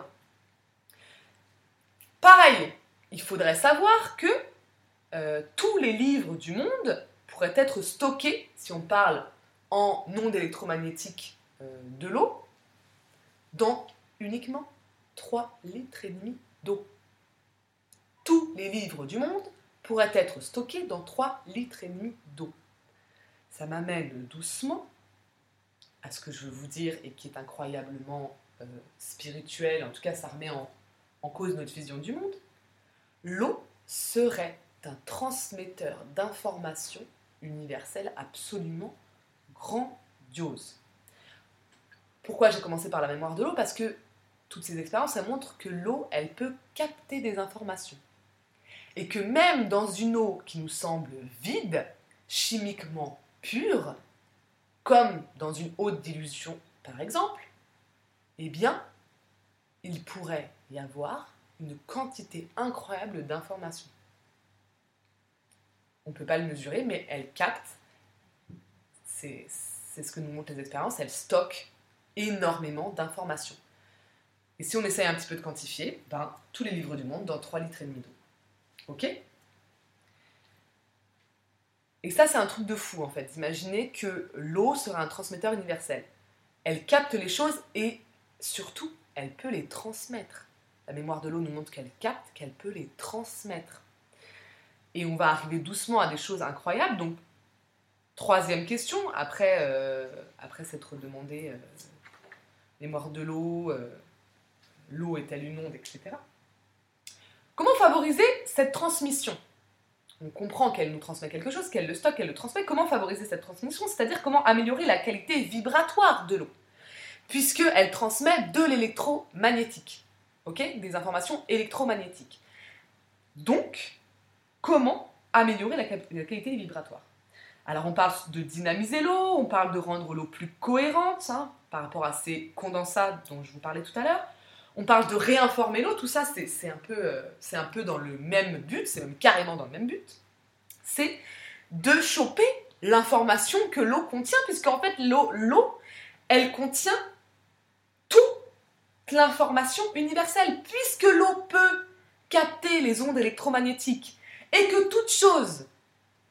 Pareil, il faudrait savoir que euh, tous les livres du monde pourraient être stockés, si on parle en ondes électromagnétiques euh, de l'eau, dans uniquement 3 litres et demi d'eau. Tous les livres du monde pourraient être stockés dans 3 litres et demi d'eau. Ça m'amène doucement à ce que je veux vous dire et qui est incroyablement euh, spirituel, en tout cas ça remet en cause notre vision du monde. L'eau serait un transmetteur d'informations universelles absolument grandiose. Pourquoi j'ai commencé par la mémoire de l'eau? Parce que toutes ces expériences, elles montrent que l'eau, elle peut capter des informations. Et que même dans une eau qui nous semble vide, chimiquement pure, comme dans une haute dilution par exemple, eh bien, il pourrait y avoir une quantité incroyable d'informations on ne peut pas le mesurer, mais elle capte. C'est c'est ce que nous montrent les expériences, elle stocke énormément d'informations. Et si on essaye un petit peu de quantifier, ben, tous les livres du monde dans 3 litres et demi d'eau. Ok Et ça, c'est un truc de fou, en fait. Imaginez que l'eau serait un transmetteur universel. Elle capte les choses et surtout, elle peut les transmettre. La mémoire de l'eau nous montre qu'elle capte, qu'elle peut les transmettre. Et on va arriver doucement à des choses incroyables. Donc, troisième question, après, euh, s'être demandé euh, mémoire de l'eau, euh, l'eau est-elle une onde, etc. Comment favoriser cette transmission? On comprend qu'elle nous transmet quelque chose, qu'elle le stocke, qu'elle le transmet. Comment favoriser cette transmission? C'est-à-dire comment améliorer la qualité vibratoire de l'eau Puisqu'elle transmet de l'électromagnétique. ok? Des informations électromagnétiques. Donc, comment améliorer la, qualité vibratoire? Alors on parle de dynamiser l'eau, on parle de rendre l'eau plus cohérente hein, par rapport à ces condensats dont je vous parlais tout à l'heure. On parle de réinformer l'eau, tout ça c'est un, peu, euh, un peu dans le même but, c'est même carrément dans le même but. C'est de choper l'information que l'eau contient, puisqu'en fait l'eau, elle contient toute l'information universelle, puisque l'eau peut capter les ondes électromagnétiques et que toute chose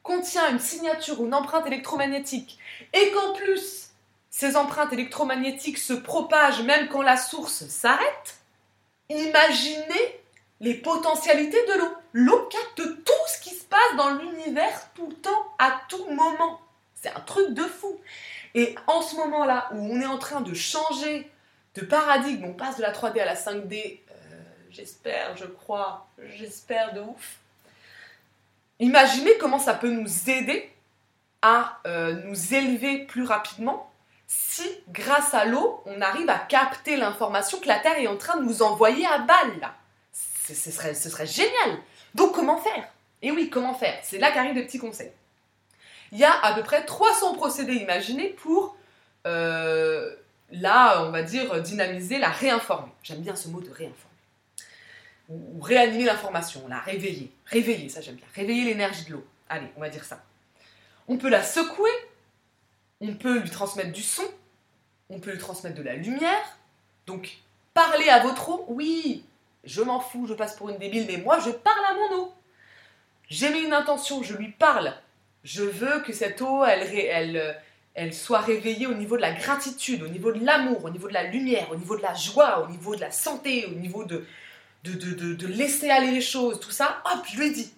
contient une signature ou une empreinte électromagnétique et qu'en plus ces empreintes électromagnétiques se propagent même quand la source s'arrête, imaginez les potentialités de l'eau. L'eau capte tout ce qui se passe dans l'univers tout le temps, à tout moment. C'est un truc de fou. Et en ce moment-là, où on est en train de changer de paradigme, on passe de la 3D à la 5D, euh, j'espère, je crois, j'espère de ouf. Imaginez comment ça peut nous aider à euh, nous élever plus rapidement si, grâce à l'eau, on arrive à capter l'information que la Terre est en train de nous envoyer à balle. Ce serait, génial. Donc comment faire? Et oui, comment faire? C'est là qu'arrivent des petits conseils. Il y a à peu près 300 procédés imaginés pour, euh, là, on va dire, dynamiser la réinformer. J'aime bien ce mot de réinformer. Ou réanimer l'information, la réveiller. Réveiller, ça j'aime bien. Réveiller l'énergie de l'eau. Allez, on va dire ça. On peut la secouer on peut lui transmettre du son, on peut lui transmettre de la lumière. Donc, parler à votre eau, oui, je m'en fous, je passe pour une débile, mais moi, je parle à mon eau. J'ai mis une intention, je lui parle. Je veux que cette eau, elle, soit réveillée au niveau de la gratitude, au niveau de l'amour, au niveau de la lumière, au niveau de la joie, au niveau de la santé, au niveau de, de, de, de laisser aller les choses, tout ça. Hop, je lui ai dit.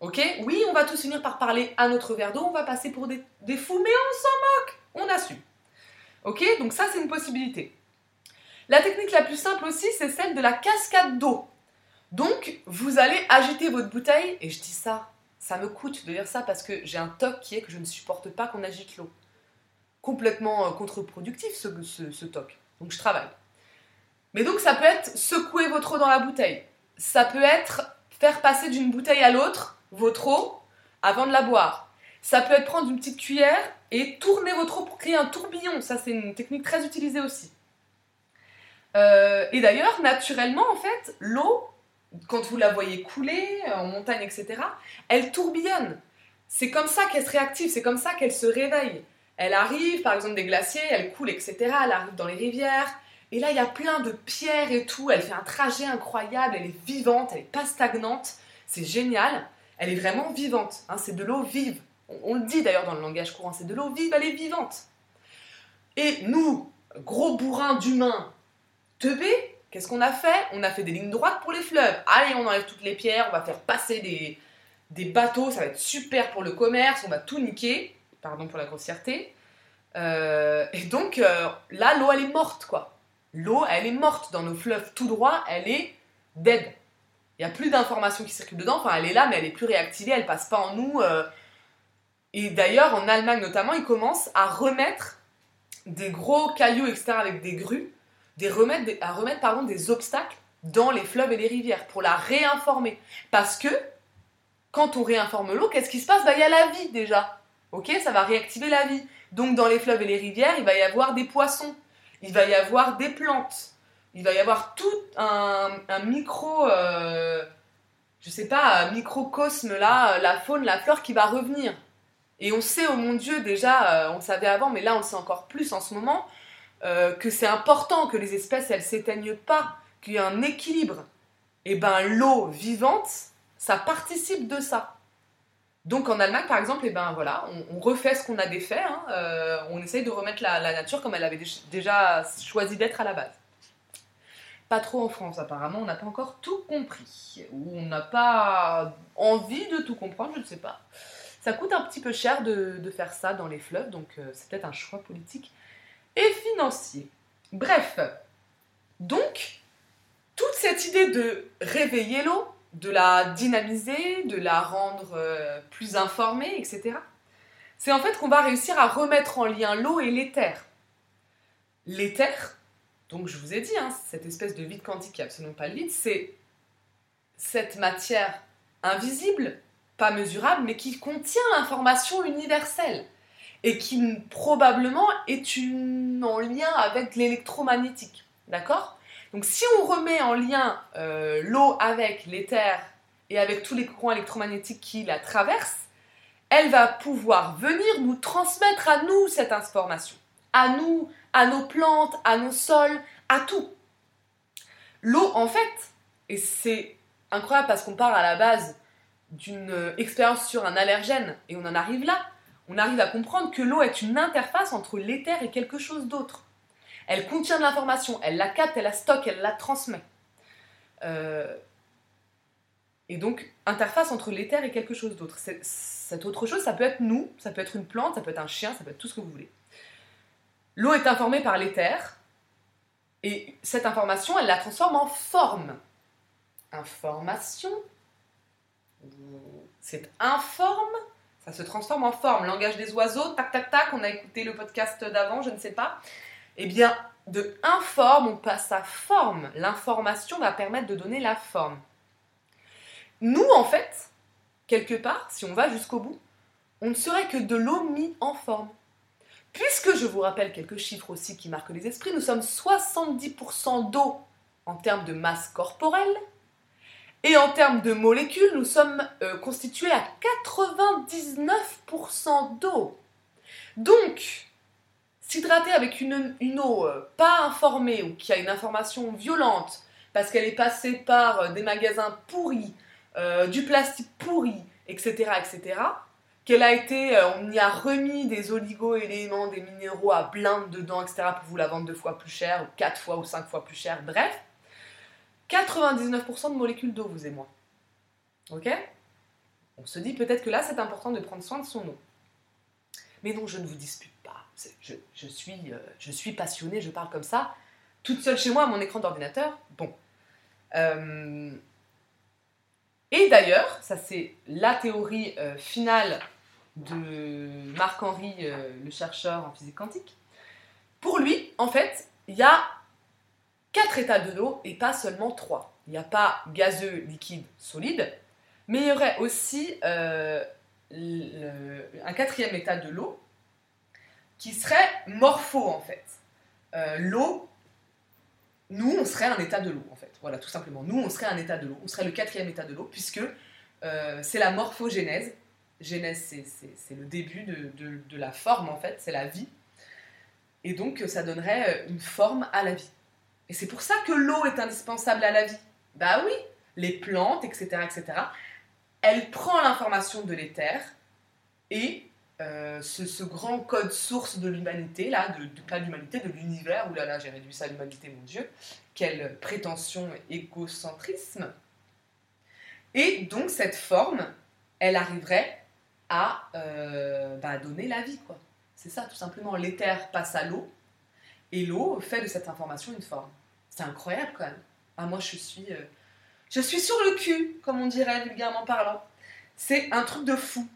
Ok? Oui, on va tous finir par parler à notre verre d'eau, on va passer pour des, fous, mais on s'en moque On assume. Ok? Donc ça, c'est une possibilité. La technique la plus simple aussi, c'est celle de la cascade d'eau. Donc, vous allez agiter votre bouteille, et je dis ça, ça me coûte de dire ça parce que j'ai un toc qui est que je ne supporte pas qu'on agite l'eau. Complètement euh, contre-productif ce, toc. Donc je travaille. Mais donc ça peut être secouer votre eau dans la bouteille. Ça peut être faire passer d'une bouteille à l'autre votre eau avant de la boire. Ça peut être prendre une petite cuillère et tourner votre eau pour créer un tourbillon. Ça, c'est une technique très utilisée aussi. Euh, et d'ailleurs, naturellement, en fait, l'eau, quand vous la voyez couler en montagne, etc., elle tourbillonne. C'est comme ça qu'elle se réactive, c'est comme ça qu'elle se réveille. Elle arrive, par exemple, des glaciers, elle coule, etc. Elle arrive dans les rivières. Et là, il y a plein de pierres et tout. Elle fait un trajet incroyable, elle est vivante, elle n'est pas stagnante. C'est génial elle est vraiment vivante. Hein, c'est de l'eau vive. On, le dit d'ailleurs dans le langage courant, c'est de l'eau vive, elle est vivante. Et nous, gros bourrins d'humains teubés, qu'est-ce qu'on a fait? On a fait des lignes droites pour les fleuves. Allez, on enlève toutes les pierres, on va faire passer des, bateaux, ça va être super pour le commerce, on va tout niquer. Pardon pour la grossièreté. Euh, et donc euh, là, l'eau, elle est morte, quoi. L'eau, elle est morte dans nos fleuves tout droit, elle est dead. Il n'y a plus d'informations qui circulent dedans. Enfin, elle est là, mais elle est plus réactivée, elle passe pas en nous. Euh. Et d'ailleurs, en Allemagne notamment, ils commencent à remettre des gros cailloux, etc., avec des grues, des remettre, à remettre pardon, des obstacles dans les fleuves et les rivières pour la réinformer. Parce que quand on réinforme l'eau, qu'est-ce qui se passe? Bah, Il y a la vie déjà. Ok? Ça va réactiver la vie. Donc dans les fleuves et les rivières, il va y avoir des poissons, il va y avoir des plantes, il va y avoir tout un, micro, euh, je sais pas, microcosme là, la faune, la flore qui va revenir. Et on sait, oh mon Dieu, déjà, on le savait avant, mais là on le sait encore plus en ce moment, que c'est important que les espèces, elles s'éteignent pas, qu'il y ait un équilibre. Et ben l'eau vivante, ça participe de ça. Donc en Allemagne, par exemple, et eh ben voilà, on, refait ce qu'on a défait. Hein, on essaye de remettre la, nature comme elle avait déjà choisi d'être à la base. Pas trop en France, apparemment, on n'a pas encore tout compris. Ou on n'a pas envie de tout comprendre, je ne sais pas. Ça coûte un petit peu cher de, faire ça dans les fleuves, donc euh, c'est peut-être un choix politique et financier. Bref, donc, toute cette idée de réveiller l'eau, de la dynamiser, de la rendre euh, plus informée, etc., c'est en fait qu'on va réussir à remettre en lien l'eau et l'éther. L'éther, donc je vous ai dit, hein, cette espèce de vide quantique qui n'est absolument pas le vide, c'est cette matière invisible, pas mesurable, mais qui contient l'information universelle et qui probablement est en lien avec l'électromagnétique. D'accord? Donc si on remet en lien euh, l'eau avec l'éther et avec tous les courants électromagnétiques qui la traversent, elle va pouvoir venir nous transmettre à nous cette information, à nous à nos plantes, à nos sols, à tout. L'eau, en fait, et c'est incroyable parce qu'on part à la base d'une euh, expérience sur un allergène et on en arrive là, on arrive à comprendre que l'eau est une interface entre l'éther et quelque chose d'autre. Elle contient de l'information, elle la capte, elle la stocke, elle la transmet. Euh, et donc, interface entre l'éther et quelque chose d'autre. Cette autre chose, ça peut être nous, ça peut être une plante, ça peut être un chien, ça peut être tout ce que vous voulez. L'eau est informée par l'éther, et cette information, elle la transforme en forme. Information, c'est informe, ça se transforme en forme. Langage des oiseaux, tac tac tac, on a écouté le podcast d'avant, je ne sais pas. Eh bien, de informe, on passe à forme. L'information va permettre de donner la forme. Nous, en fait, quelque part, si on va jusqu'au bout, on ne serait que de l'eau mis en forme. Puisque je vous rappelle quelques chiffres aussi qui marquent les esprits, nous sommes 70% d'eau en termes de masse corporelle, et en termes de molécules, nous sommes euh, constitués à 99% d'eau. Donc, s'hydrater avec une, eau euh, pas informée ou qui a une information violente parce qu'elle est passée par euh, des magasins pourris, du plastique pourri, etc., etc., qu'elle a été, euh, on y a remis des oligo-éléments, des minéraux à blinde dedans, etc., pour vous la vendre deux fois plus cher, ou quatre fois ou cinq fois plus cher, bref. 99% de molécules d'eau, vous et moi. Ok? On se dit peut-être que là, c'est important de prendre soin de son eau. Mais non, je ne vous dispute pas. Je, suis, euh, je suis passionnée, je parle comme ça, toute seule chez moi à mon écran d'ordinateur. Bon. Euh, et d'ailleurs, ça c'est la théorie finale de Marc-Henri, euh, le chercheur en physique quantique. Pour lui, en fait, il y a quatre états de l'eau et pas seulement trois. Il n'y a pas gazeux, liquide, solide, mais il y aurait aussi euh, un quatrième état de l'eau qui serait morpho en fait. Euh, l'eau, nous, on serait un état de l'eau en fait. Voilà, tout simplement. Nous, on serait un état de l'eau. On serait le quatrième état de l'eau puisque c'est la morphogénèse Genèse, c'est le début de, la forme, en fait, c'est la vie. Et donc, ça donnerait euh, une forme à la vie. Et c'est pour ça que l'eau est indispensable à la vie. Bah oui, les plantes, etc., etc., elle prend l'information de l'éther et euh, ce, grand code source de l'humanité, là, de, pas l'humanité, de l'univers, là là, j'ai réduit ça à l'humanité, mon Dieu, quelle prétention, égocentrisme. Et donc, cette forme, elle arriverait à euh, bah, donner la vie. quoi. C'est ça, tout simplement. L'éther passe à l'eau, et l'eau fait de cette information une forme. C'est incroyable quand même. Ah, moi, je suis, euh, je suis sur le cul, comme on dirait vulgairement parlant. C'est un truc de fou.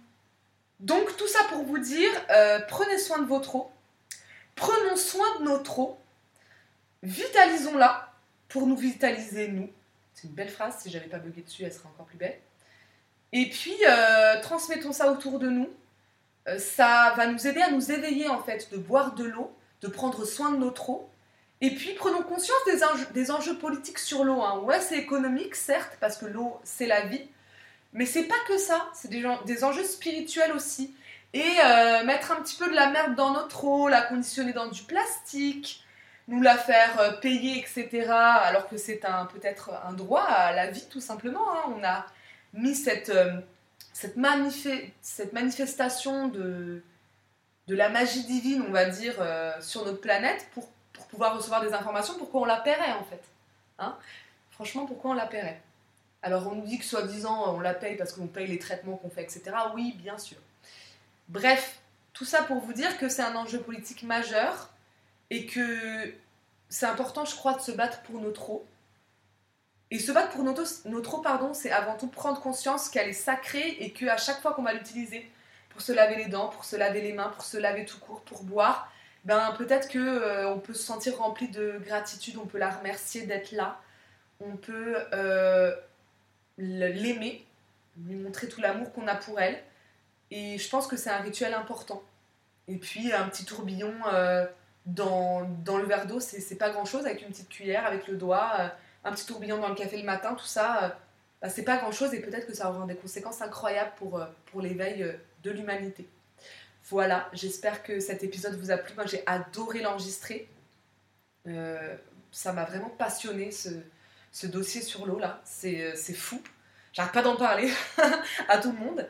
Donc, tout ça pour vous dire, euh, prenez soin de votre eau. Prenons soin de notre eau. Vitalisons-la pour nous vitaliser, nous. C'est une belle phrase, si j'avais pas bugué dessus, elle serait encore plus belle. Et puis, euh, transmettons ça autour de nous. Euh, ça va nous aider à nous éveiller, en fait, de boire de l'eau, de prendre soin de notre eau. Et puis, prenons conscience des enjeux, des enjeux politiques sur l'eau. Hein. Ouais, c'est économique, certes, parce que l'eau, c'est la vie. Mais c'est pas que ça. C'est des, des enjeux spirituels aussi. et euh, mettre un petit peu de la merde dans notre eau, la conditionner dans du plastique, nous la faire payer, etc. Alors que c'est peut-être un droit à la vie tout simplement. Hein. On a mis cette, euh, cette, cette manifestation de, de la magie divine, on va dire, sur notre planète pour, pour, pouvoir recevoir des informations. Pourquoi on la paierait en fait hein? Franchement, pourquoi on la paierait? Alors on nous dit que soi-disant on la paye parce qu'on paye les traitements qu'on fait, etc. Oui, bien sûr. Bref, tout ça pour vous dire que c'est un enjeu politique majeur et que c'est important, je crois, de se battre pour notre eau. Et se battre pour notre, eau, pardon, c'est avant tout prendre conscience qu'elle est sacrée et qu'à chaque fois qu'on va l'utiliser pour se laver les dents, pour se laver les mains, pour se laver tout court, pour boire, ben peut-être que euh, on peut se sentir rempli de gratitude, on peut la remercier d'être là, on peut euh, l'aimer, lui montrer tout l'amour qu'on a pour elle. Et je pense que c'est un rituel important. Et puis un petit tourbillon euh, dans, dans, le verre d'eau, c'est pas grand chose, avec une petite cuillère, avec le doigt, un petit tourbillon dans le café le matin, tout ça, euh, bah, c'est pas grand chose et peut-être que ça aura des conséquences incroyables pour, pour l'éveil de l'humanité. Voilà, j'espère que cet épisode vous a plu. Moi j'ai adoré l'enregistrer. ça m'a vraiment passionné ce, dossier sur l'eau là. C'est fou. J'arrête pas d'en parler à tout le monde.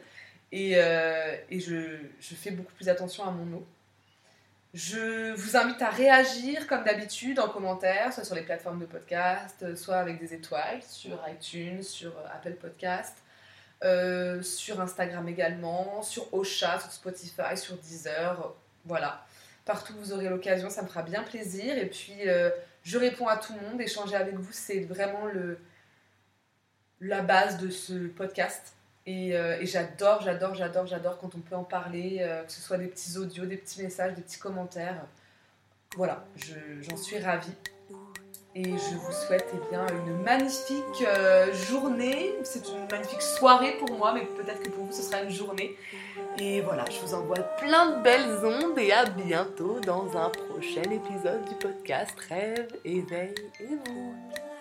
Et, euh, et je, je, fais beaucoup plus attention à mon eau. Je vous invite à réagir comme d'habitude en commentaire, soit sur les plateformes de podcast, soit avec des étoiles sur iTunes, sur Apple Podcast, euh, sur Instagram également, sur Ocha, sur Spotify, sur Deezer. Voilà. Partout où vous aurez l'occasion, ça me fera bien plaisir. Et puis, euh, je réponds à tout le monde. Échanger avec vous, c'est vraiment la base de ce podcast. Euh, et, j'adore, j'adore, j'adore, j'adore quand on peut en parler, euh, que ce soit des petits audios, des petits messages, des petits commentaires. Voilà, j'en suis ravie. Et je vous souhaite eh bien, une magnifique euh, journée. C'est une magnifique soirée pour moi, mais peut-être que pour vous ce sera une journée. Et voilà, je vous envoie plein de belles ondes et à bientôt dans un prochain épisode du podcast Rêve, éveil et monde.